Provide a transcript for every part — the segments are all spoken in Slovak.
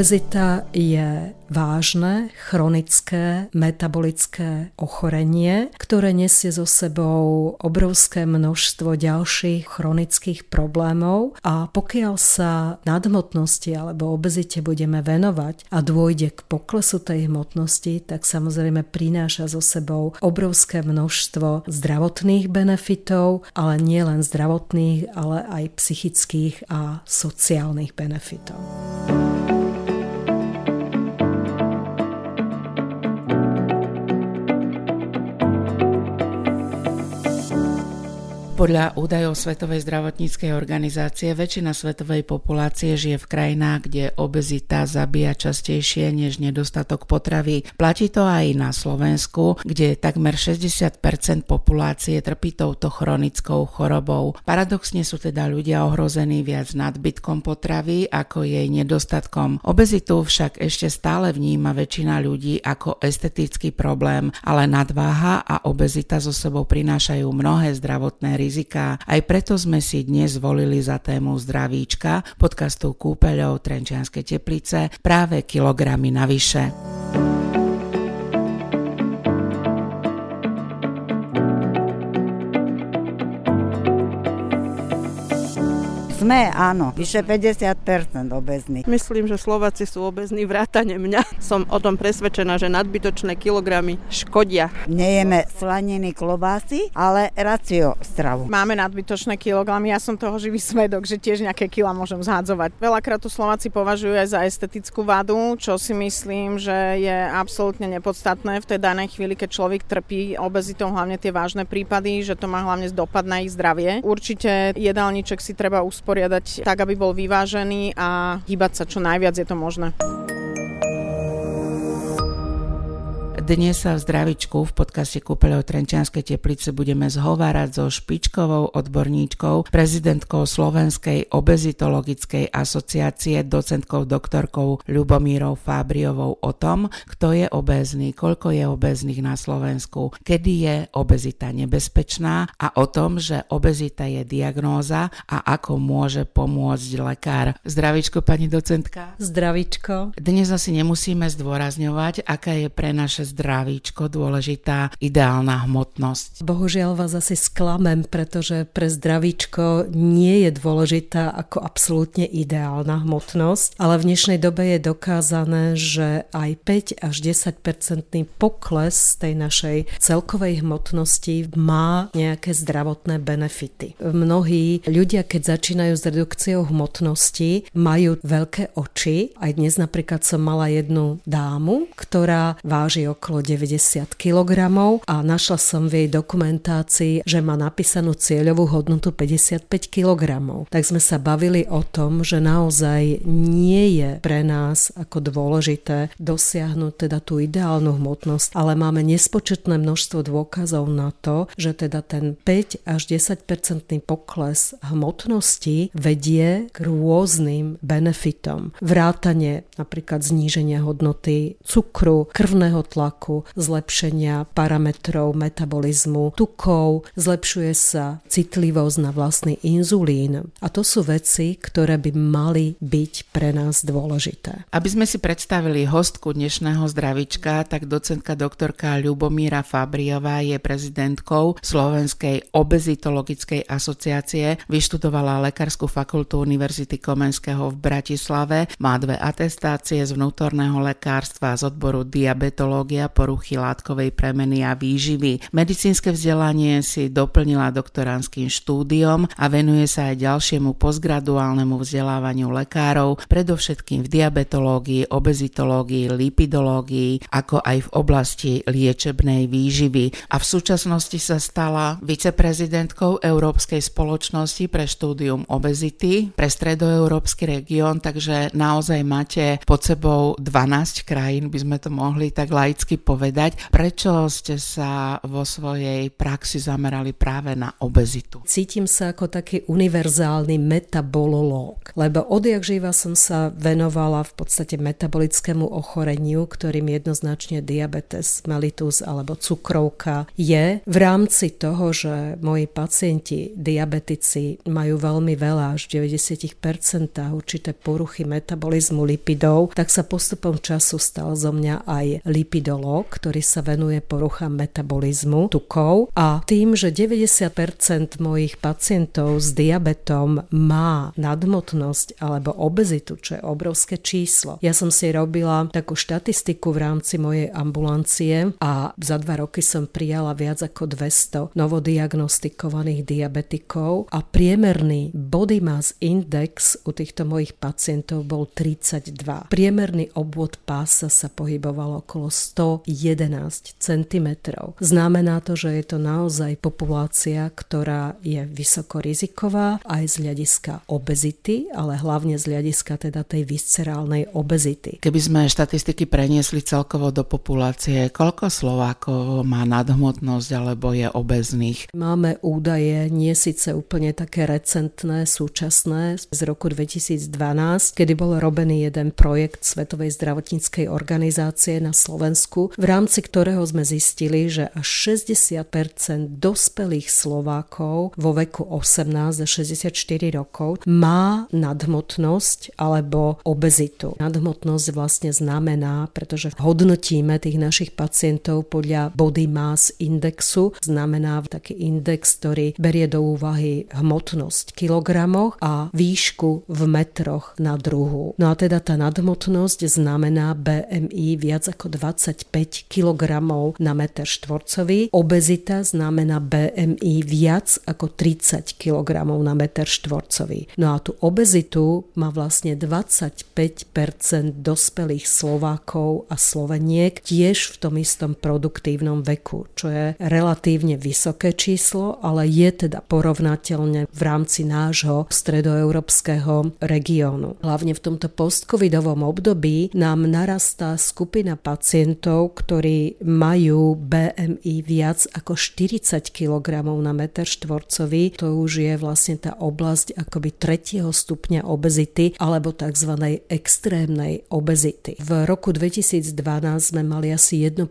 Obezita je vážne, chronické, metabolické ochorenie, ktoré nesie so sebou obrovské množstvo ďalších chronických problémov a pokiaľ sa nadmotnosti alebo obezite budeme venovať a dôjde k poklesu tej hmotnosti, tak samozrejme prináša so sebou obrovské množstvo zdravotných benefitov, ale nie len zdravotných, ale aj psychických a sociálnych benefitov. Podľa údajov Svetovej zdravotníckej organizácie väčšina svetovej populácie žije v krajinách, kde obezita zabíja častejšie než nedostatok potravy. Platí to aj na Slovensku, kde takmer 60% populácie trpí touto chronickou chorobou. Paradoxne sú teda ľudia ohrození viac nadbytkom potravy ako jej nedostatkom. Obezitu však ešte stále vníma väčšina ľudí ako estetický problém, ale nadváha a obezita so sebou prinášajú mnohé zdravotné rizika rizika. Aj preto sme si dnes zvolili za tému zdravíčka podcastu Kúpeľov Trenčianskej teplice práve kilogramy navyše. Sme, áno, vyše 50% obezní. Myslím, že Slováci sú obezní vrátane mňa. Som o tom presvedčená, že nadbytočné kilogramy škodia. Nejeme slaniny klobásy, ale racio stravu. Máme nadbytočné kilogramy, ja som toho živý svedok, že tiež nejaké kila môžem zhádzovať. Veľakrát to Slováci považujú aj za estetickú vadu, čo si myslím, že je absolútne nepodstatné v tej danej chvíli, keď človek trpí obezitou, hlavne tie vážne prípady, že to má hlavne dopad na ich zdravie. Určite jedálniček si treba usporiadať usporiadať tak, aby bol vyvážený a hýbať sa čo najviac je to možné. Dnes sa v zdravičku v podcaste Kúpeľov Trenčianskej teplice budeme zhovárať so špičkovou odborníčkou, prezidentkou Slovenskej obezitologickej asociácie, docentkou doktorkou Ľubomírou Fábriovou o tom, kto je obézny, koľko je obéznych na Slovensku, kedy je obezita nebezpečná a o tom, že obezita je diagnóza a ako môže pomôcť lekár. Zdravičko, pani docentka. Zdravičko. Dnes asi nemusíme zdôrazňovať, aká je pre naše zdravíčko dôležitá ideálna hmotnosť. Bohužiaľ vás asi sklamem, pretože pre zdravíčko nie je dôležitá ako absolútne ideálna hmotnosť, ale v dnešnej dobe je dokázané, že aj 5 až 10 percentný pokles tej našej celkovej hmotnosti má nejaké zdravotné benefity. Mnohí ľudia, keď začínajú s redukciou hmotnosti, majú veľké oči. Aj dnes napríklad som mala jednu dámu, ktorá váži okolo okolo 90 kg a našla som v jej dokumentácii, že má napísanú cieľovú hodnotu 55 kg. Tak sme sa bavili o tom, že naozaj nie je pre nás ako dôležité dosiahnuť teda tú ideálnu hmotnosť, ale máme nespočetné množstvo dôkazov na to, že teda ten 5 až 10 percentný pokles hmotnosti vedie k rôznym benefitom. Vrátanie napríklad zníženia hodnoty cukru, krvného tlaku, tlaku, zlepšenia parametrov metabolizmu tukov, zlepšuje sa citlivosť na vlastný inzulín. A to sú veci, ktoré by mali byť pre nás dôležité. Aby sme si predstavili hostku dnešného zdravička, tak docentka doktorka Ľubomíra Fabriová je prezidentkou Slovenskej obezitologickej asociácie, vyštudovala Lekárskú fakultu Univerzity Komenského v Bratislave, má dve atestácie z vnútorného lekárstva z odboru diabetológia poruchy látkovej premeny a výživy. Medicínske vzdelanie si doplnila doktoránskym štúdiom a venuje sa aj ďalšiemu postgraduálnemu vzdelávaniu lekárov, predovšetkým v diabetológii, obezitológii, lipidológii, ako aj v oblasti liečebnej výživy. A v súčasnosti sa stala viceprezidentkou Európskej spoločnosti pre štúdium obezity pre stredoeurópsky región, takže naozaj máte pod sebou 12 krajín, by sme to mohli tak laicky špecificky povedať, prečo ste sa vo svojej praxi zamerali práve na obezitu? Cítim sa ako taký univerzálny metabolológ, lebo odjak živa som sa venovala v podstate metabolickému ochoreniu, ktorým jednoznačne diabetes mellitus alebo cukrovka je. V rámci toho, že moji pacienti diabetici majú veľmi veľa, až v 90% určité poruchy metabolizmu lipidov, tak sa postupom času stal zo mňa aj lipidolog, ktorý sa venuje poruchám metabolizmu tukov a tým, že 90% mojich pacientov s diabetom má nadmotnosť alebo obezitu, čo je obrovské číslo. Ja som si robila takú štatistiku v rámci mojej ambulancie a za dva roky som prijala viac ako 200 novodiagnostikovaných diabetikov a priemerný body mass index u týchto mojich pacientov bol 32. Priemerný obvod pása sa pohyboval okolo 111 cm. Znamená to, že je to naozaj populácia, ktorá je vysoko riziková aj z hľadiska obezity, ale hlavne z hľadiska teda tej viscerálnej obezity. Keby sme štatistiky preniesli celkovo do populácie, koľko Slovákov má nadhmotnosť alebo je obezných? Máme údaje, nie síce úplne také recentné, súčasné, z roku 2012, kedy bol robený jeden projekt Svetovej zdravotníckej organizácie na Slovensku, v rámci ktorého sme zistili, že až 60% dospelých Slovákov vo veku 18 a 64 rokov má nadhmotnosť alebo obezitu. Nadhmotnosť vlastne znamená, pretože hodnotíme tých našich pacientov podľa body mass indexu, znamená taký index, ktorý berie do úvahy hmotnosť kilogramoch a výšku v metroch na druhu. No a teda tá nadhmotnosť znamená BMI viac ako 25 kg na meter štvorcový. Obezita znamená BMI viac ako 30 kg na meter štvorcový. No a tú obezitu má vlastne 25% dospelých Slovákov a Sloveniek tiež v tom istom produktívnom veku, čo je relatívne vysoké číslo, ale je teda porovnateľne v rámci nášho stredoeurópskeho regiónu. Hlavne v tomto postcovidovom období nám narastá skupina pacientov, ktorí majú BMI viac ako 40 kg na meter štvorcový. To už je vlastne tá oblasť akoby tretieho stupňa obezity alebo tzv. extrémnej obezity. V roku 2012 sme mali asi 1%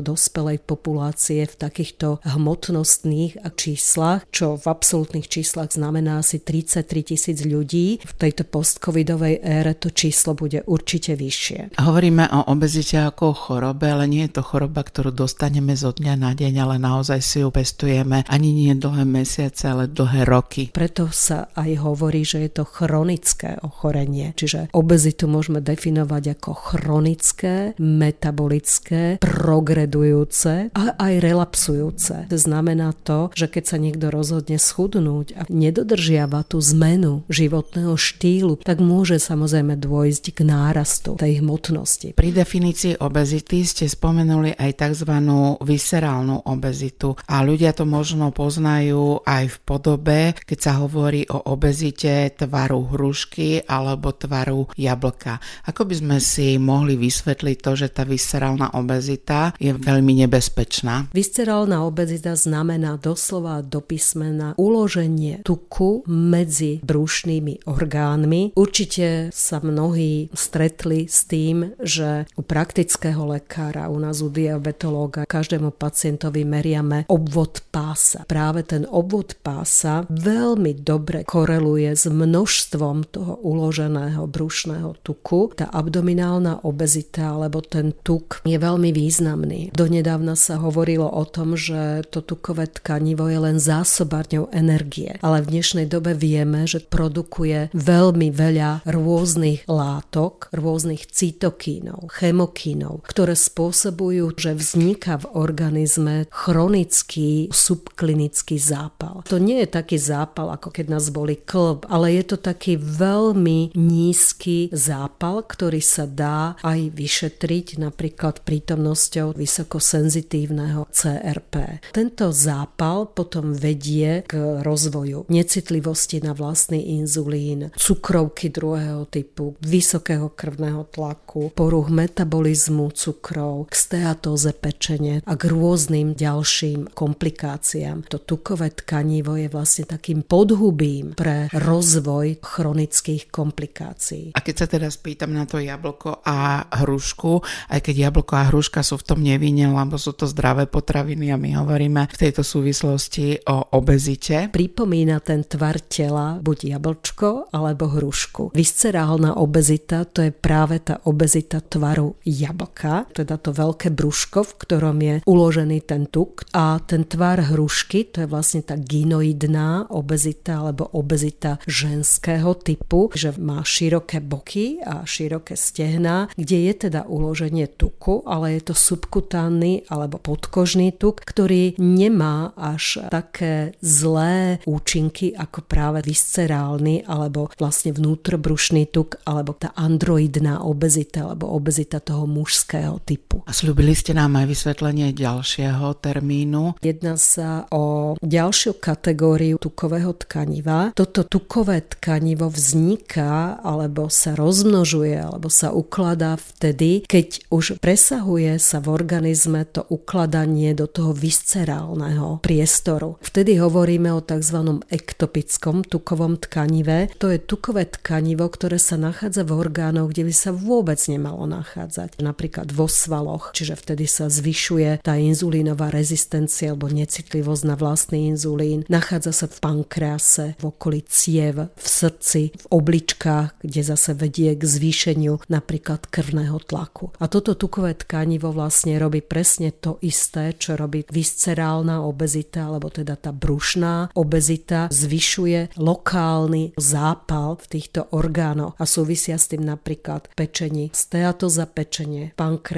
dospelej populácie v takýchto hmotnostných číslach, čo v absolútnych číslach znamená asi 33 tisíc ľudí. V tejto postcovidovej ére to číslo bude určite vyššie. Hovoríme o obezite ako o chorobe, ale nie je to choroba, ktorú dostaneme zo dňa na deň, ale naozaj si ju pestujeme ani nie dlhé mesiace, ale dlhé roky. Preto sa aj hovorí, že je to chronické ochorenie. Čiže obezitu môžeme definovať ako chronické, metabolické, progredujúce a aj relapsujúce. Znamená to, že keď sa niekto rozhodne schudnúť a nedodržiava tú zmenu životného štýlu, tak môže samozrejme dôjsť k nárastu tej hmotnosti. Pri definícii obezity ste spomenuli aj tzv. viscerálnu obezitu a ľudia to možno poznajú aj v podobe, keď sa hovorí o obezite tvaru hrušky alebo tvaru jablka. Ako by sme si mohli vysvetliť to, že tá viscerálna obezita je veľmi nebezpečná? Viscerálna obezita znamená doslova do písmena uloženie tuku medzi brušnými orgánmi. Určite sa mnohí stretli s tým, že u praktického lekára, u nás u diabetológa, každému pacientovi meriame obvod pása. Práve ten obvod pása veľmi dobre koreluje s množstvom toho uloženého brušného tuku. Tá abdominálna obezita alebo ten tuk je veľmi významný. Donedávna sa hovorilo o tom, že to tukové tkanivo je len zásobárňou energie, ale v dnešnej dobe vieme, že produkuje veľmi veľa rôznych látok, rôznych cytokínov, chemokínov, ktoré spôsobujú, že vzniká v organizme chronický subklinický zápal. To nie je taký zápal, ako keď nás boli klb, ale je to taký veľmi nízky zápal, ktorý sa dá aj vyšetriť napríklad prítomnosťou vysokosenzitívneho CRP. Tento zápal potom vedie k rozvoju necitlivosti na vlastný inzulín, cukrovky druhého typu, vysokého krvného tlaku, poruch metabolizmu cukru, cukrov, k steatóze pečene a k rôznym ďalším komplikáciám. To tukové tkanivo je vlastne takým podhubím pre rozvoj chronických komplikácií. A keď sa teda spýtam na to jablko a hrušku, aj keď jablko a hruška sú v tom nevinne, lebo sú to zdravé potraviny a my hovoríme v tejto súvislosti o obezite. Pripomína ten tvar tela buď jablčko alebo hrušku. Viscerálna obezita to je práve tá obezita tvaru jablka, teda to veľké brúško, v ktorom je uložený ten tuk a ten tvar hrušky, to je vlastne tá ginoidná obezita alebo obezita ženského typu, že má široké boky a široké stehná, kde je teda uloženie tuku, ale je to subkutánny alebo podkožný tuk, ktorý nemá až také zlé účinky ako práve viscerálny alebo vlastne vnútrobrušný tuk alebo tá androidná obezita alebo obezita toho mužského typu. A slúbili ste nám aj vysvetlenie ďalšieho termínu. Jedná sa o ďalšiu kategóriu tukového tkaniva. Toto tukové tkanivo vzniká alebo sa rozmnožuje alebo sa ukladá vtedy, keď už presahuje sa v organizme to ukladanie do toho viscerálneho priestoru. Vtedy hovoríme o tzv. ektopickom tukovom tkanive. To je tukové tkanivo, ktoré sa nachádza v orgánoch, kde by sa vôbec nemalo nachádzať. Napríklad vo svaloch, čiže vtedy sa zvyšuje tá inzulínová rezistencia alebo necitlivosť na vlastný inzulín. Nachádza sa v pankrease, v okolí ciev, v srdci, v obličkách, kde zase vedie k zvýšeniu napríklad krvného tlaku. A toto tukové tkanivo vlastne robí presne to isté, čo robí viscerálna obezita, alebo teda tá brušná obezita, zvyšuje lokálny zápal v týchto orgánoch a súvisia s tým napríklad pečení, steatoza pečenie,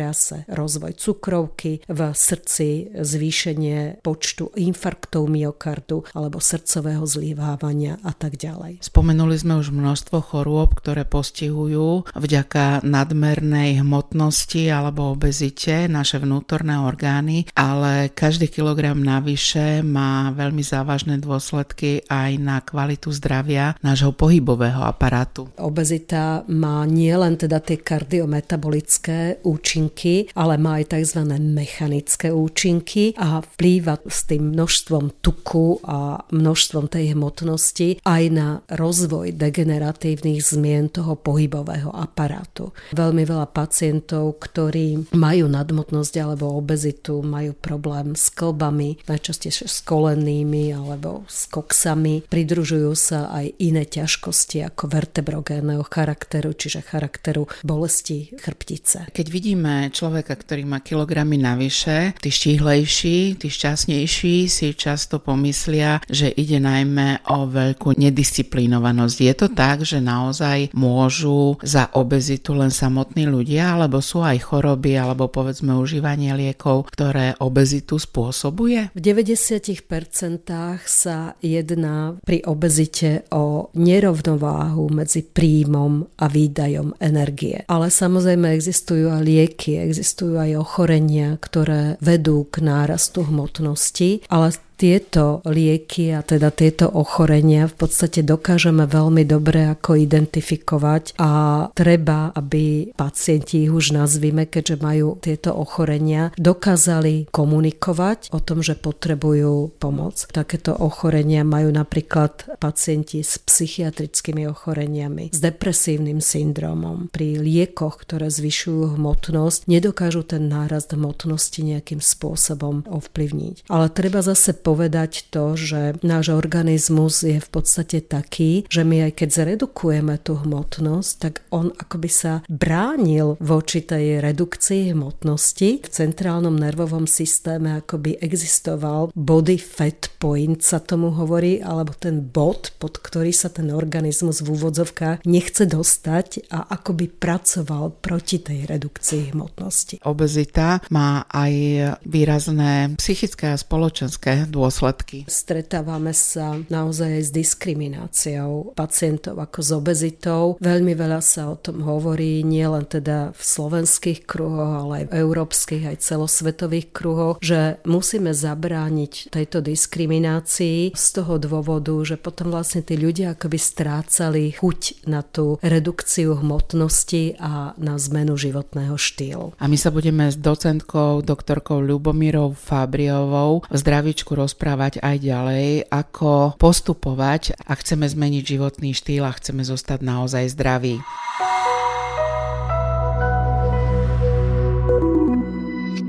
pankrease, rozvoj cukrovky, v srdci zvýšenie počtu infarktov myokardu alebo srdcového zlívávania a tak ďalej. Spomenuli sme už množstvo chorôb, ktoré postihujú vďaka nadmernej hmotnosti alebo obezite naše vnútorné orgány, ale každý kilogram navyše má veľmi závažné dôsledky aj na kvalitu zdravia nášho pohybového aparátu. Obezita má nielen teda tie kardiometabolické účinky, ale má aj tzv. mechanické účinky a vplýva s tým množstvom tuku a množstvom tej hmotnosti aj na rozvoj degeneratívnych zmien toho pohybového aparátu. Veľmi veľa pacientov, ktorí majú nadmotnosť alebo obezitu, majú problém s klbami, najčastejšie s kolenými alebo s koksami. Pridružujú sa aj iné ťažkosti ako vertebrogénneho charakteru, čiže charakteru bolesti chrbtice. Keď vidíme človeka, ktorý má kilogramy navyše, tí štíhlejší, tí šťastnejší si často pomyslia, že ide najmä o veľkú nedisciplinovanosť. Je to tak, že naozaj môžu za obezitu len samotní ľudia, alebo sú aj choroby, alebo povedzme užívanie liekov, ktoré obezitu spôsobuje? V 90% sa jedná pri obezite o nerovnováhu medzi príjmom a výdajom energie. Ale samozrejme existujú aj lieky, existujú aj ochorenia, ktoré vedú k nárastu hmotnosti, ale tieto lieky a teda tieto ochorenia v podstate dokážeme veľmi dobre ako identifikovať a treba, aby pacienti ich už nazvime, keďže majú tieto ochorenia, dokázali komunikovať o tom, že potrebujú pomoc. Takéto ochorenia majú napríklad pacienti s psychiatrickými ochoreniami, s depresívnym syndromom. Pri liekoch, ktoré zvyšujú hmotnosť, nedokážu ten nárast hmotnosti nejakým spôsobom ovplyvniť. Ale treba zase povedať to, že náš organizmus je v podstate taký, že my aj keď zredukujeme tú hmotnosť, tak on akoby sa bránil voči tej redukcii hmotnosti. V centrálnom nervovom systéme akoby existoval body fat point sa tomu hovorí, alebo ten bod, pod ktorý sa ten organizmus v úvodzovkách nechce dostať a akoby pracoval proti tej redukcii hmotnosti. Obezita má aj výrazné psychické a spoločenské dôsledky? Stretávame sa naozaj aj s diskrimináciou pacientov ako s obezitou. Veľmi veľa sa o tom hovorí, nielen teda v slovenských kruhoch, ale aj v európskych, aj celosvetových kruhoch, že musíme zabrániť tejto diskriminácii z toho dôvodu, že potom vlastne tí ľudia akoby strácali chuť na tú redukciu hmotnosti a na zmenu životného štýlu. A my sa budeme s docentkou, doktorkou Ľubomírou Fabriovou v zdravičku rozprávať aj ďalej, ako postupovať, ak chceme zmeniť životný štýl a chceme zostať naozaj zdraví.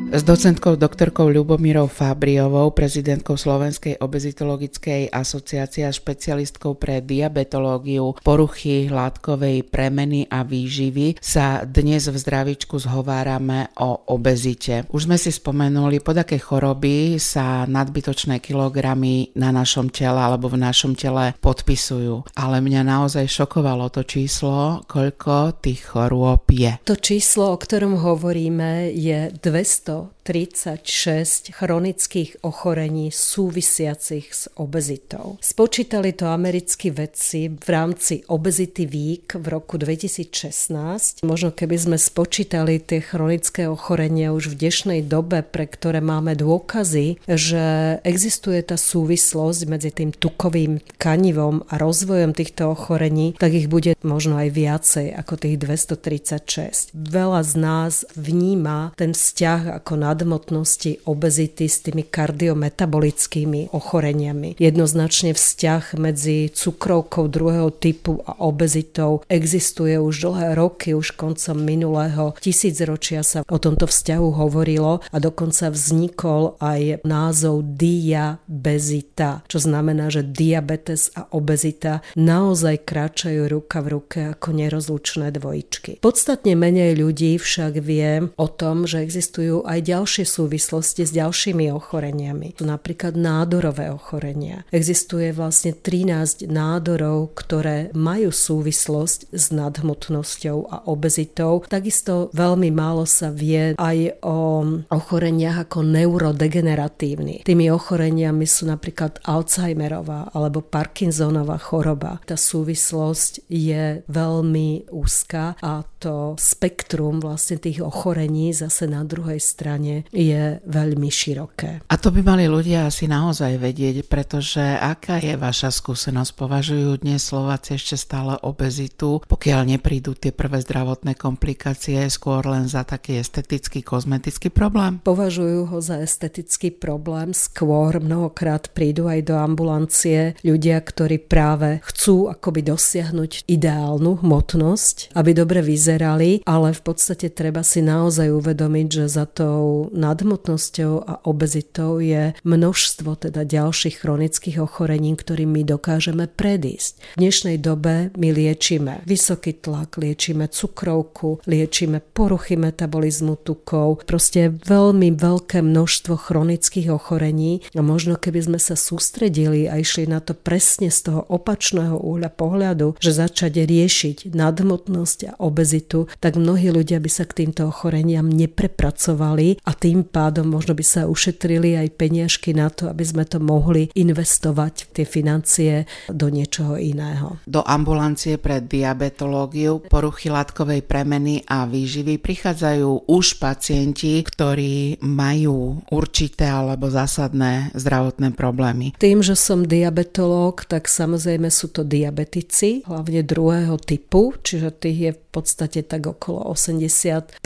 S docentkou doktorkou Ľubomírou Fabriovou, prezidentkou Slovenskej obezitologickej asociácie a špecialistkou pre diabetológiu, poruchy látkovej premeny a výživy sa dnes v zdravičku zhovárame o obezite. Už sme si spomenuli, pod aké choroby sa nadbytočné kilogramy na našom tele alebo v našom tele podpisujú. Ale mňa naozaj šokovalo to číslo, koľko tých chorôb je. To číslo, o ktorom hovoríme, je 200 So 36 chronických ochorení súvisiacich s obezitou. Spočítali to americkí vedci v rámci Obezity Week v roku 2016. Možno keby sme spočítali tie chronické ochorenia už v dnešnej dobe, pre ktoré máme dôkazy, že existuje tá súvislosť medzi tým tukovým kanivom a rozvojom týchto ochorení, tak ich bude možno aj viacej ako tých 236. Veľa z nás vníma ten vzťah ako nadmotnosti, obezity s tými kardiometabolickými ochoreniami. Jednoznačne vzťah medzi cukrovkou druhého typu a obezitou existuje už dlhé roky, už koncom minulého tisícročia sa o tomto vzťahu hovorilo a dokonca vznikol aj názov diabezita, čo znamená, že diabetes a obezita naozaj kráčajú ruka v ruke ako nerozlučné dvojičky. Podstatne menej ľudí však vie o tom, že existujú aj ďalšie súvislosti s ďalšími ochoreniami. Sú napríklad nádorové ochorenia. Existuje vlastne 13 nádorov, ktoré majú súvislosť s nadhmotnosťou a obezitou. Takisto veľmi málo sa vie aj o ochoreniach ako neurodegeneratívny. Tými ochoreniami sú napríklad Alzheimerová alebo Parkinsonová choroba. Tá súvislosť je veľmi úzka a to spektrum vlastne tých ochorení zase na druhej strane je veľmi široké. A to by mali ľudia asi naozaj vedieť, pretože aká je vaša skúsenosť? Považujú dnes Slováci ešte stále obezitu, pokiaľ neprídu tie prvé zdravotné komplikácie, skôr len za taký estetický, kozmetický problém? Považujú ho za estetický problém, skôr mnohokrát prídu aj do ambulancie ľudia, ktorí práve chcú akoby dosiahnuť ideálnu hmotnosť, aby dobre vyzerali, ale v podstate treba si naozaj uvedomiť, že za tou nadmotnosťou a obezitou je množstvo teda ďalších chronických ochorení, ktorým my dokážeme predísť. V dnešnej dobe my liečíme vysoký tlak, liečíme cukrovku, liečíme poruchy metabolizmu tukov, proste veľmi veľké množstvo chronických ochorení a možno keby sme sa sústredili a išli na to presne z toho opačného uhľa pohľadu, že začať riešiť nadmotnosť a obezitu, tak mnohí ľudia by sa k týmto ochoreniam neprepracovali a tým pádom možno by sa ušetrili aj peniažky na to, aby sme to mohli investovať tie financie do niečoho iného. Do ambulancie pre diabetológiu, poruchy látkovej premeny a výživy prichádzajú už pacienti, ktorí majú určité alebo zásadné zdravotné problémy. Tým, že som diabetológ, tak samozrejme sú to diabetici, hlavne druhého typu, čiže tých je v podstate tak okolo 80%.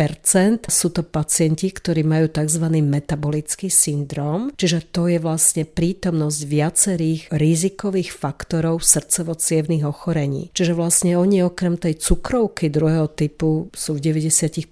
Sú to pacienti, ktorí majú tzv. metabolický syndrom, čiže to je vlastne prítomnosť viacerých rizikových faktorov srdcovo ochorení. Čiže vlastne oni okrem tej cukrovky druhého typu sú v 90%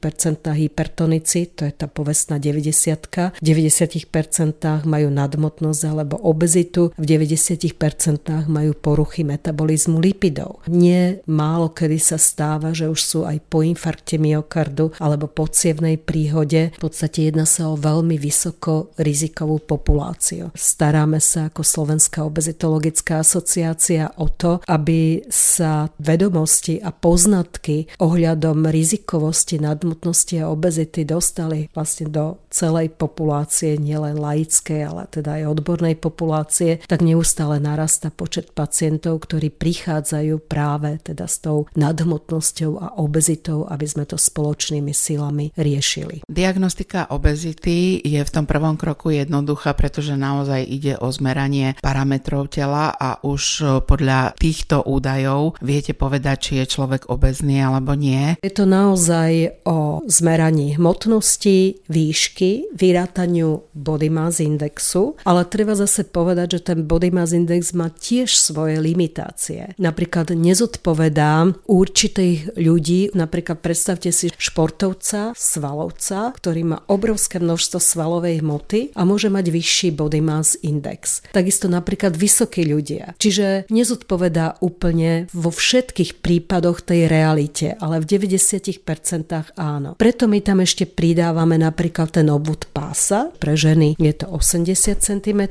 hypertonici, to je tá povestná 90 v 90% majú nadmotnosť alebo obezitu, v 90% majú poruchy metabolizmu lipidov. Nie málo kedy sa stáva, že už sú aj po infarkte myokardu alebo po cievnej príhode v podstate jedná sa o veľmi vysoko rizikovú populáciu. Staráme sa ako Slovenská obezitologická asociácia o to, aby sa vedomosti a poznatky ohľadom rizikovosti nadmutnosti a obezity dostali vlastne do celej populácie, nielen laickej, ale teda aj odbornej populácie, tak neustále narasta počet pacientov, ktorí prichádzajú práve teda s tou nadhmotnosťou a obezitou, aby sme to spoločnými silami riešili. Diagnostika obezity je v tom prvom kroku jednoduchá, pretože naozaj ide o zmeranie parametrov tela a už podľa týchto údajov viete povedať, či je človek obezný alebo nie. Je to naozaj o zmeraní hmotnosti, výšky, vyrátaniu body mass indexu, ale treba zase povedať, že ten body mass index má tiež svoje limitácie. Napríklad nezodpovedá určitých ľudí, napríklad predstavte si športovca, svalovca, ktorý má obrovské množstvo svalovej hmoty a môže mať vyšší body mass index. Takisto napríklad vysokí ľudia. Čiže nezodpovedá úplne vo všetkých prípadoch tej realite, ale v 90% áno. Preto my tam ešte pridávame napríklad ten obvod pása. Pre ženy je to 80 cm.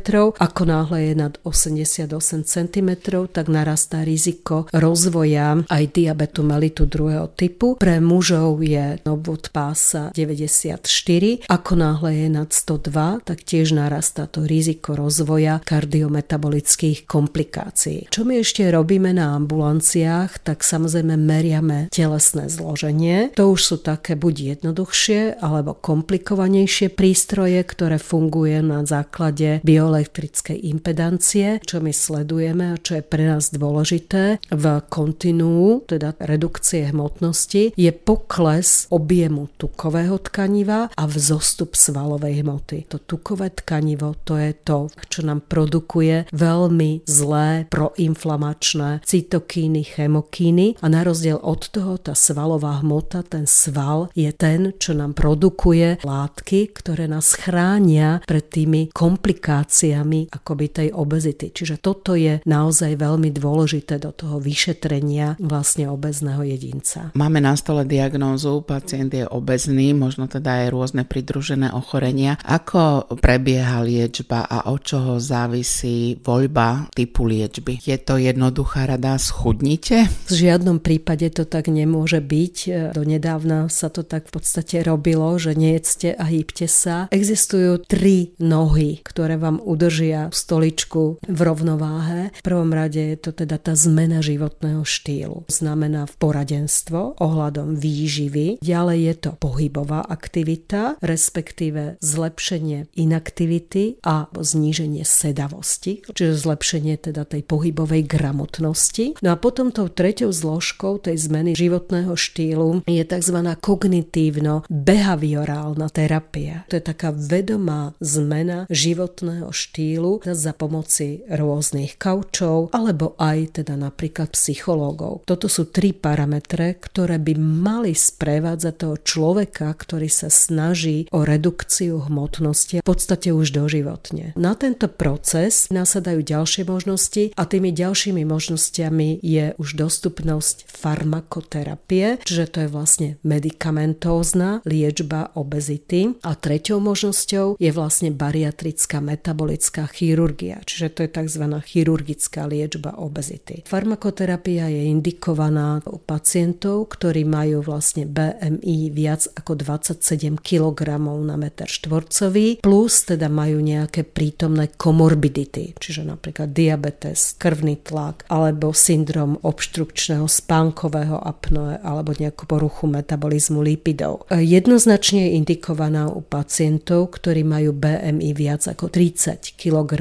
Ako náhle je nad 88 cm, tak narastá riziko rozvoja aj diabetu melitu druhého typu. Pre mužov je obvod pása 94. Ako náhle je nad 102, tak tiež narastá to riziko rozvoja kardiometabolických komplikácií. Čo my ešte robíme na ambulanciách, tak samozrejme meriame telesné zloženie. To už sú také buď jednoduchšie alebo komplikovanejšie prístroje, ktoré funguje na základe bioelektrickej impedancie, čo my sledujeme a čo je pre nás dôležité v kontinuu, teda redukcie hmotnosti, je pokles objemu tukového tkaniva a vzostup svalovej hmoty. To tukové tkanivo to je to, čo nám produkuje veľmi zlé proinflamačné cytokíny, chemokíny a na rozdiel od toho tá svalová hmota, ten sval je ten, čo nám produkuje látky, ktoré nás chránia pred tými komplikáciami akoby tej obezity. Čiže toto je naozaj veľmi dôležité do toho vyšetrenia vlastne obezného jedinca. Máme na stole diagnózu, pacient je obezný, možno teda aj rôzne pridružené ochorenia. Ako prebieha liečba a od čoho závisí voľba typu liečby? Je to jednoduchá rada, schudnite? V žiadnom prípade to tak nemôže byť. Donedávna sa to tak v podstate robilo, že nejedzte a hýb Hýbte sa. Existujú tri nohy, ktoré vám udržia stoličku v rovnováhe. V prvom rade je to teda tá zmena životného štýlu. Znamená v poradenstvo ohľadom výživy. Ďalej je to pohybová aktivita, respektíve zlepšenie inaktivity a zníženie sedavosti, čiže zlepšenie teda tej pohybovej gramotnosti. No a potom tou treťou zložkou tej zmeny životného štýlu je tzv. kognitívno-behaviorálna terapia. To je taká vedomá zmena životného štýlu za pomoci rôznych kaučov alebo aj teda napríklad psychológov. Toto sú tri parametre, ktoré by mali sprevádzať toho človeka, ktorý sa snaží o redukciu hmotnosti v podstate už doživotne. Na tento proces nasadajú ďalšie možnosti a tými ďalšími možnosťami je už dostupnosť farmakoterapie, čiže to je vlastne medikamentózna liečba obezity a treťou možnosťou je vlastne bariatrická metabolická chirurgia, čiže to je tzv. chirurgická liečba obezity. Farmakoterapia je indikovaná u pacientov, ktorí majú vlastne BMI viac ako 27 kg na meter štvorcový, plus teda majú nejaké prítomné komorbidity, čiže napríklad diabetes, krvný tlak alebo syndrom obštrukčného spánkového apnoe alebo nejakú poruchu metabolizmu lipidov. Jednoznačne je indikovaná u pacientov, ktorí majú BMI viac ako 30 kg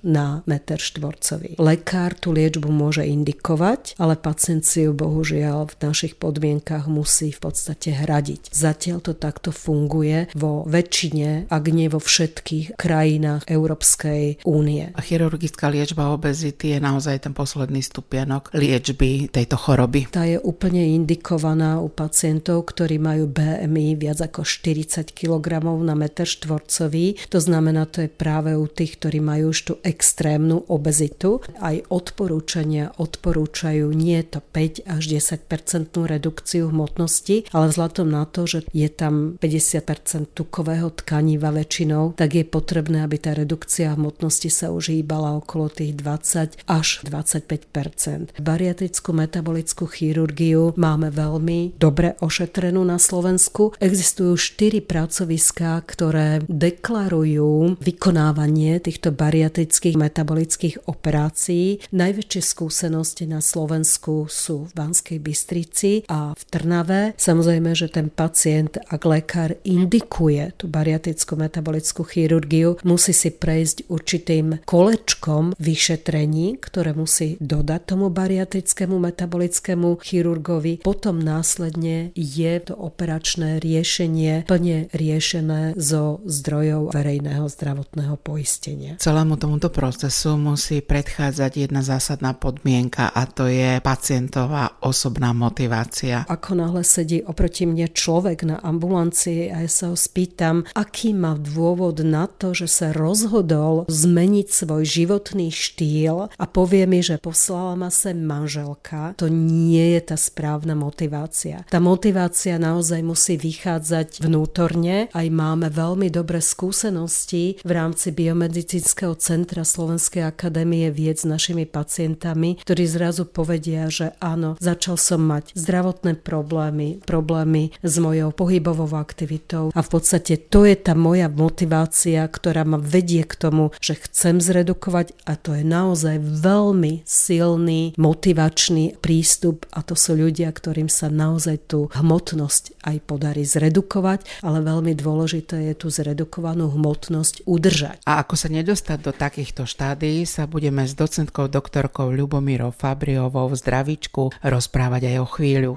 na meter štvorcový. Lekár tú liečbu môže indikovať, ale pacient si ju bohužiaľ v našich podmienkach musí v podstate hradiť. Zatiaľ to takto funguje vo väčšine, ak nie vo všetkých krajinách Európskej únie. Chirurgická liečba obezity je naozaj ten posledný stupienok liečby tejto choroby. Tá je úplne indikovaná u pacientov, ktorí majú BMI viac ako 40 kg na na meter štvorcový. To znamená, to je práve u tých, ktorí majú už tú extrémnu obezitu. Aj odporúčania odporúčajú nie to 5 až 10% redukciu hmotnosti, ale vzhľadom na to, že je tam 50 tukového tkaniva väčšinou, tak je potrebné, aby tá redukcia hmotnosti sa už okolo tých 20 až 25% Bariatrickú metabolickú chirurgiu máme veľmi dobre ošetrenú na Slovensku. Existujú štyri pracoviská, ktoré deklarujú vykonávanie týchto bariatrických metabolických operácií. Najväčšie skúsenosti na Slovensku sú v Banskej Bystrici a v Trnave. Samozrejme, že ten pacient, ak lekár indikuje tú bariatrickú metabolickú chirurgiu, musí si prejsť určitým kolečkom vyšetrení, ktoré musí dodať tomu bariatrickému metabolickému chirurgovi. Potom následne je to operačné riešenie plne riešené zo zdrojov verejného zdravotného poistenia. Celému tomuto procesu musí predchádzať jedna zásadná podmienka a to je pacientová osobná motivácia. Ako náhle sedí oproti mne človek na ambulancii a ja sa ho spýtam, aký má dôvod na to, že sa rozhodol zmeniť svoj životný štýl a povie mi, že poslala ma sem manželka, to nie je tá správna motivácia. Tá motivácia naozaj musí vychádzať vnútorne. Aj máme veľmi dobré skúsenosti v rámci biomedicínskeho centra Slovenskej akadémie vied s našimi pacientami, ktorí zrazu povedia, že áno, začal som mať zdravotné problémy, problémy s mojou pohybovou aktivitou a v podstate to je tá moja motivácia, ktorá ma vedie k tomu, že chcem zredukovať a to je naozaj veľmi silný motivačný prístup a to sú ľudia, ktorým sa naozaj tú hmotnosť aj podarí zredukovať, ale veľmi dôležité je tú zredukovanú hmotnosť udržať. A ako sa nedostať do takýchto štádií, sa budeme s docentkou doktorkou Ľubomírou Fabriovou v zdravičku rozprávať aj o chvíľu.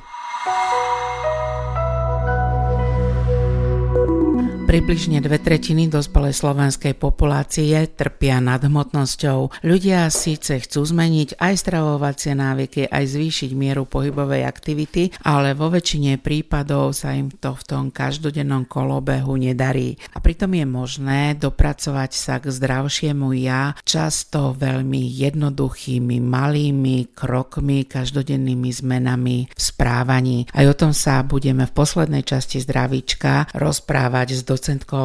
Približne dve tretiny dospelej slovenskej populácie trpia nadhmotnosťou. Ľudia síce chcú zmeniť aj stravovacie návyky, aj zvýšiť mieru pohybovej aktivity, ale vo väčšine prípadov sa im to v tom každodennom kolobehu nedarí. A pritom je možné dopracovať sa k zdravšiemu ja často veľmi jednoduchými, malými krokmi, každodennými zmenami v správaní. Aj o tom sa budeme v poslednej časti zdravíčka rozprávať s docentkou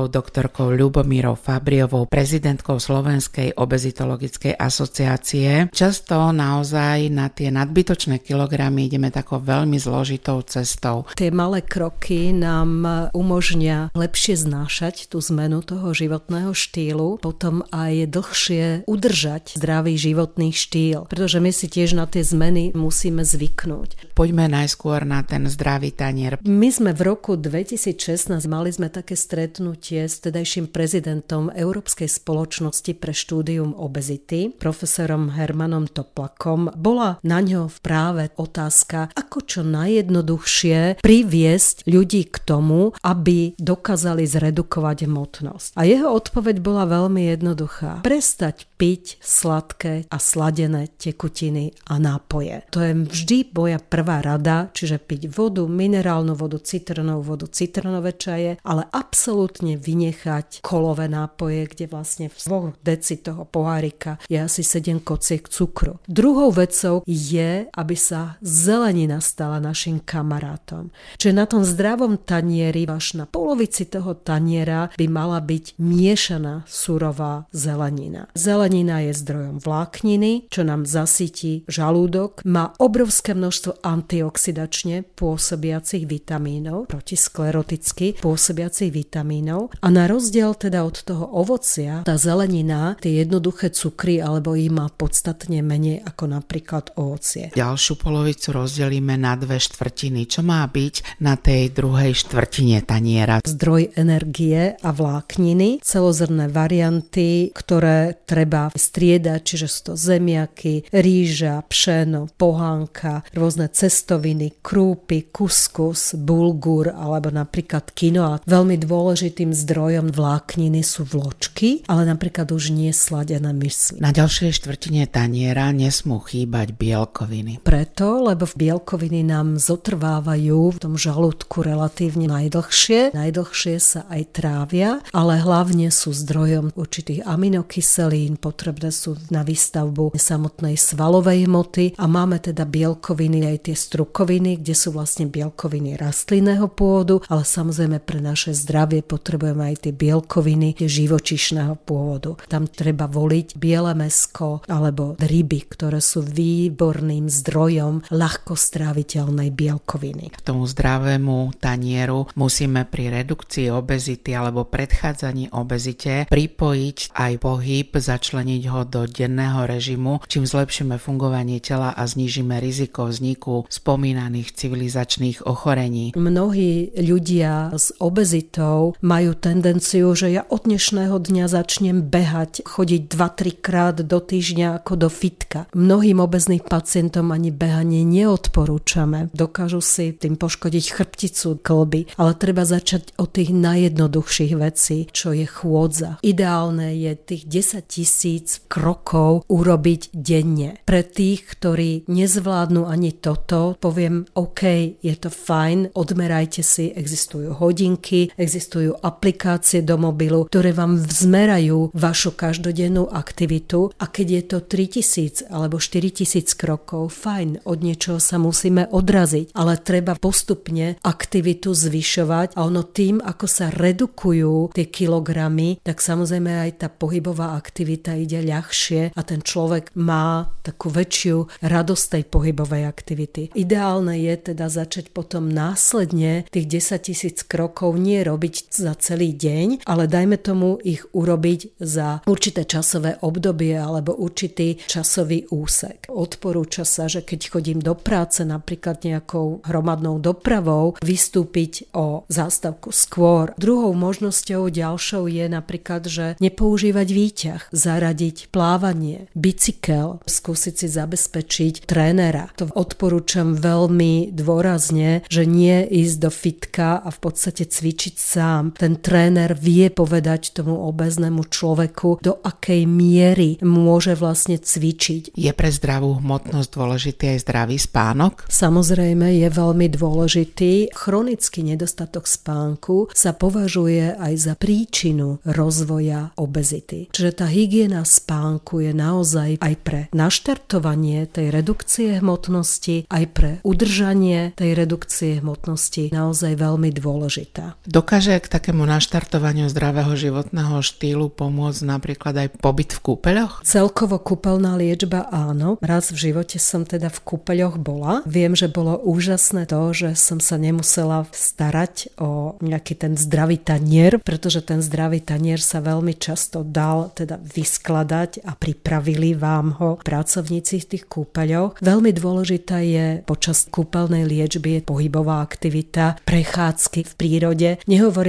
doktorkou Ľubomírou Fabriovou, prezidentkou Slovenskej obezitologickej asociácie. Často naozaj na tie nadbytočné kilogramy ideme takou veľmi zložitou cestou. Tie malé kroky nám umožňa lepšie znášať tú zmenu toho životného štýlu, potom aj dlhšie udržať zdravý životný štýl, pretože my si tiež na tie zmeny musíme zvyknúť. Poďme najskôr na ten zdravý tanier. My sme v roku 2016 mali sme také stretnutie stretnutie s tedajším prezidentom Európskej spoločnosti pre štúdium obezity, profesorom Hermanom Toplakom, bola na ňo práve otázka, ako čo najjednoduchšie priviesť ľudí k tomu, aby dokázali zredukovať hmotnosť. A jeho odpoveď bola veľmi jednoduchá. Prestať piť sladké a sladené tekutiny a nápoje. To je vždy moja prvá rada, čiže piť vodu, minerálnu vodu, citronovú vodu, citronové čaje, ale absolútne absolútne vynechať kolové nápoje, kde vlastne v dvoch deci toho pohárika je asi 7 kociek cukru. Druhou vecou je, aby sa zelenina stala našim kamarátom. Čiže na tom zdravom tanieri, až na polovici toho taniera by mala byť miešaná surová zelenina. Zelenina je zdrojom vlákniny, čo nám zasytí žalúdok, má obrovské množstvo antioxidačne pôsobiacich vitamínov, protiskleroticky pôsobiacich vitamínov, vitamínov a na rozdiel teda od toho ovocia, tá zelenina, tie jednoduché cukry alebo ich má podstatne menej ako napríklad ovocie. Ďalšiu polovicu rozdelíme na dve štvrtiny. Čo má byť na tej druhej štvrtine taniera? Zdroj energie a vlákniny, celozrné varianty, ktoré treba striedať, čiže sú to zemiaky, rýža, pšeno, pohánka, rôzne cestoviny, krúpy, kuskus, bulgur alebo napríklad kinoa. Veľmi dôležité dôležitým zdrojom vlákniny sú vločky, ale napríklad už nie sladené mysli. Na ďalšej štvrtine taniera nesmú chýbať bielkoviny. Preto, lebo v bielkoviny nám zotrvávajú v tom žalúdku relatívne najdlhšie, najdlhšie sa aj trávia, ale hlavne sú zdrojom určitých aminokyselín, potrebné sú na výstavbu samotnej svalovej hmoty a máme teda bielkoviny aj tie strukoviny, kde sú vlastne bielkoviny rastlinného pôvodu, ale samozrejme pre naše zdravie potrebujeme aj tie bielkoviny živočišného pôvodu. Tam treba voliť biele mesko alebo ryby, ktoré sú výborným zdrojom ľahko stráviteľnej bielkoviny. K tomu zdravému tanieru musíme pri redukcii obezity alebo predchádzaní obezite pripojiť aj pohyb, začleniť ho do denného režimu, čím zlepšíme fungovanie tela a znížime riziko vzniku spomínaných civilizačných ochorení. Mnohí ľudia s obezitou majú tendenciu, že ja od dnešného dňa začnem behať, chodiť 2-3 krát do týždňa ako do fitka. Mnohým obezným pacientom ani behanie neodporúčame. Dokážu si tým poškodiť chrbticu, klby, ale treba začať od tých najjednoduchších vecí, čo je chôdza. Ideálne je tých 10 tisíc krokov urobiť denne. Pre tých, ktorí nezvládnu ani toto, poviem, OK, je to fajn, odmerajte si, existujú hodinky, existujú aplikácie do mobilu, ktoré vám zmerajú vašu každodennú aktivitu a keď je to 3000 alebo 4000 krokov, fajn, od niečoho sa musíme odraziť, ale treba postupne aktivitu zvyšovať a ono tým, ako sa redukujú tie kilogramy, tak samozrejme aj tá pohybová aktivita ide ľahšie a ten človek má takú väčšiu radosť tej pohybovej aktivity. Ideálne je teda začať potom následne tých 10 tisíc krokov nie robiť za celý deň, ale dajme tomu ich urobiť za určité časové obdobie alebo určitý časový úsek. Odporúča sa, že keď chodím do práce napríklad nejakou hromadnou dopravou, vystúpiť o zástavku skôr. Druhou možnosťou ďalšou je napríklad, že nepoužívať výťah, zaradiť plávanie, bicykel, skúsiť si zabezpečiť trénera. To odporúčam veľmi dôrazne, že nie ísť do fitka a v podstate cvičiť sám. Ten tréner vie povedať tomu obeznému človeku, do akej miery môže vlastne cvičiť. Je pre zdravú hmotnosť dôležitý aj zdravý spánok? Samozrejme je veľmi dôležitý. Chronický nedostatok spánku sa považuje aj za príčinu rozvoja obezity. Čiže tá hygiena spánku je naozaj aj pre naštartovanie tej redukcie hmotnosti, aj pre udržanie tej redukcie hmotnosti naozaj veľmi dôležitá. Dokáže takému naštartovaniu zdravého životného štýlu pomôcť napríklad aj pobyt v kúpeľoch? Celkovo kúpeľná liečba áno. Raz v živote som teda v kúpeľoch bola. Viem, že bolo úžasné to, že som sa nemusela starať o nejaký ten zdravý tanier, pretože ten zdravý tanier sa veľmi často dal teda vyskladať a pripravili vám ho pracovníci v tých kúpeľoch. Veľmi dôležitá je počas kúpeľnej liečby pohybová aktivita, prechádzky v prírode.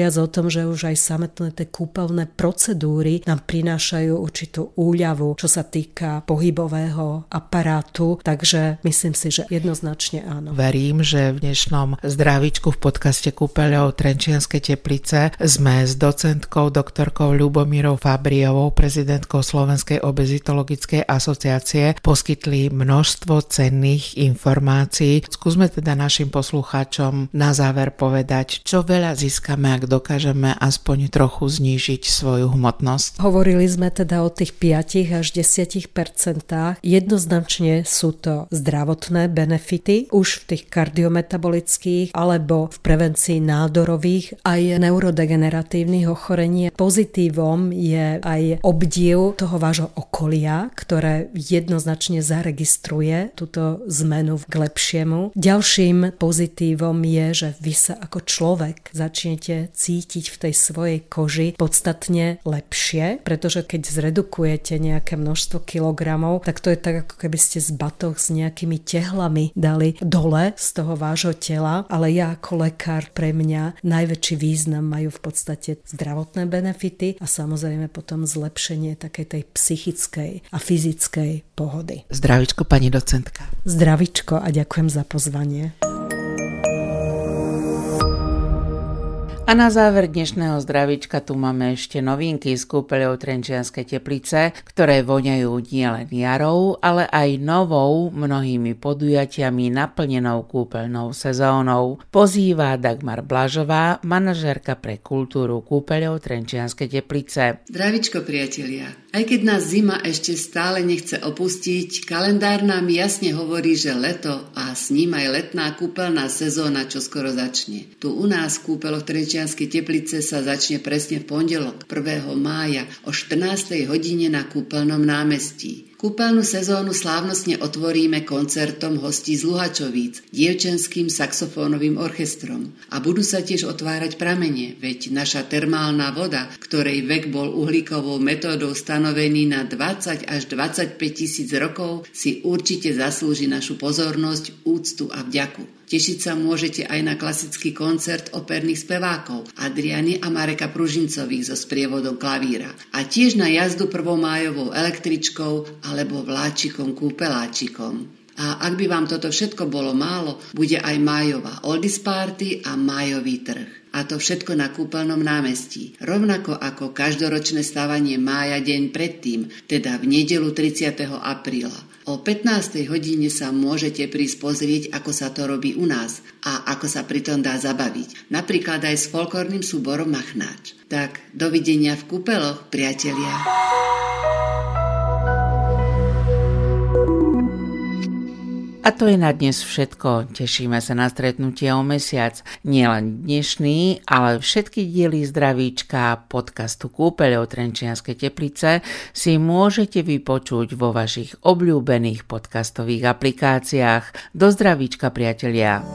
Nehovoriac o tom, že už aj samotné tie kúpeľné procedúry nám prinášajú určitú úľavu, čo sa týka pohybového aparátu, takže myslím si, že jednoznačne áno. Verím, že v dnešnom zdravičku v podcaste kúpeľov Trenčianske teplice sme s docentkou doktorkou Ľubomírou Fabriovou, prezidentkou Slovenskej obezitologickej asociácie, poskytli množstvo cenných informácií. Skúsme teda našim poslucháčom na záver povedať, čo veľa získame, ak dokážeme aspoň trochu znížiť svoju hmotnosť. Hovorili sme teda o tých 5 až 10 percentách. Jednoznačne sú to zdravotné benefity, už v tých kardiometabolických alebo v prevencii nádorových aj neurodegeneratívnych ochorení. Pozitívom je aj obdiv toho vášho okolia, ktoré jednoznačne zaregistruje túto zmenu k lepšiemu. Ďalším pozitívom je, že vy sa ako človek začnete cítiť v tej svojej koži podstatne lepšie, pretože keď zredukujete nejaké množstvo kilogramov, tak to je tak, ako keby ste z batoh s nejakými tehlami dali dole z toho vášho tela, ale ja ako lekár pre mňa najväčší význam majú v podstate zdravotné benefity a samozrejme potom zlepšenie takej tej psychickej a fyzickej pohody. Zdravičko pani docentka. Zdravičko a ďakujem za pozvanie. A na záver dnešného zdravička tu máme ešte novinky z kúpeľov Trenčianskej teplice, ktoré voňajú nielen jarou, ale aj novou mnohými podujatiami naplnenou kúpeľnou sezónou. Pozýva Dagmar Blažová, manažérka pre kultúru kúpeľov Trenčianskej teplice. Zdravičko priatelia, Aj keď nás zima ešte stále nechce opustiť, kalendár nám jasne hovorí, že leto a s ním aj letná kúpeľná sezóna čo skoro začne. Tu u nás v kúpeloch Trečianskej teplice sa začne presne v pondelok 1. mája o 14. hodine na kúpeľnom námestí. Kúpeľnú sezónu slávnostne otvoríme koncertom hostí z Luhačovíc, dievčenským saxofónovým orchestrom. A budú sa tiež otvárať pramene, veď naša termálna voda, ktorej vek bol uhlíkovou metódou stanovený na 20 až 25 tisíc rokov, si určite zaslúži našu pozornosť, úctu a vďaku. Tešiť sa môžete aj na klasický koncert operných spevákov Adriany a Mareka Pružincových so sprievodom klavíra. A tiež na jazdu prvomájovou električkou alebo vláčikom kúpeláčikom. A ak by vám toto všetko bolo málo, bude aj májová oldies party a májový trh. A to všetko na kúpeľnom námestí. Rovnako ako každoročné stávanie mája deň predtým, teda v nedelu 30. apríla. O 15. hodine sa môžete prísť pozrieť, ako sa to robí u nás a ako sa pritom dá zabaviť. Napríklad aj s folklórnym súborom Machnáč. Tak dovidenia v kúpeloch, priatelia. A to je na dnes všetko. Tešíme sa na stretnutie o mesiac. Nielen dnešný, ale všetky diely zdravíčka podcastu Kúpeľ o Trenčianskej teplice si môžete vypočuť vo vašich obľúbených podcastových aplikáciách. Do zdravíčka, priatelia.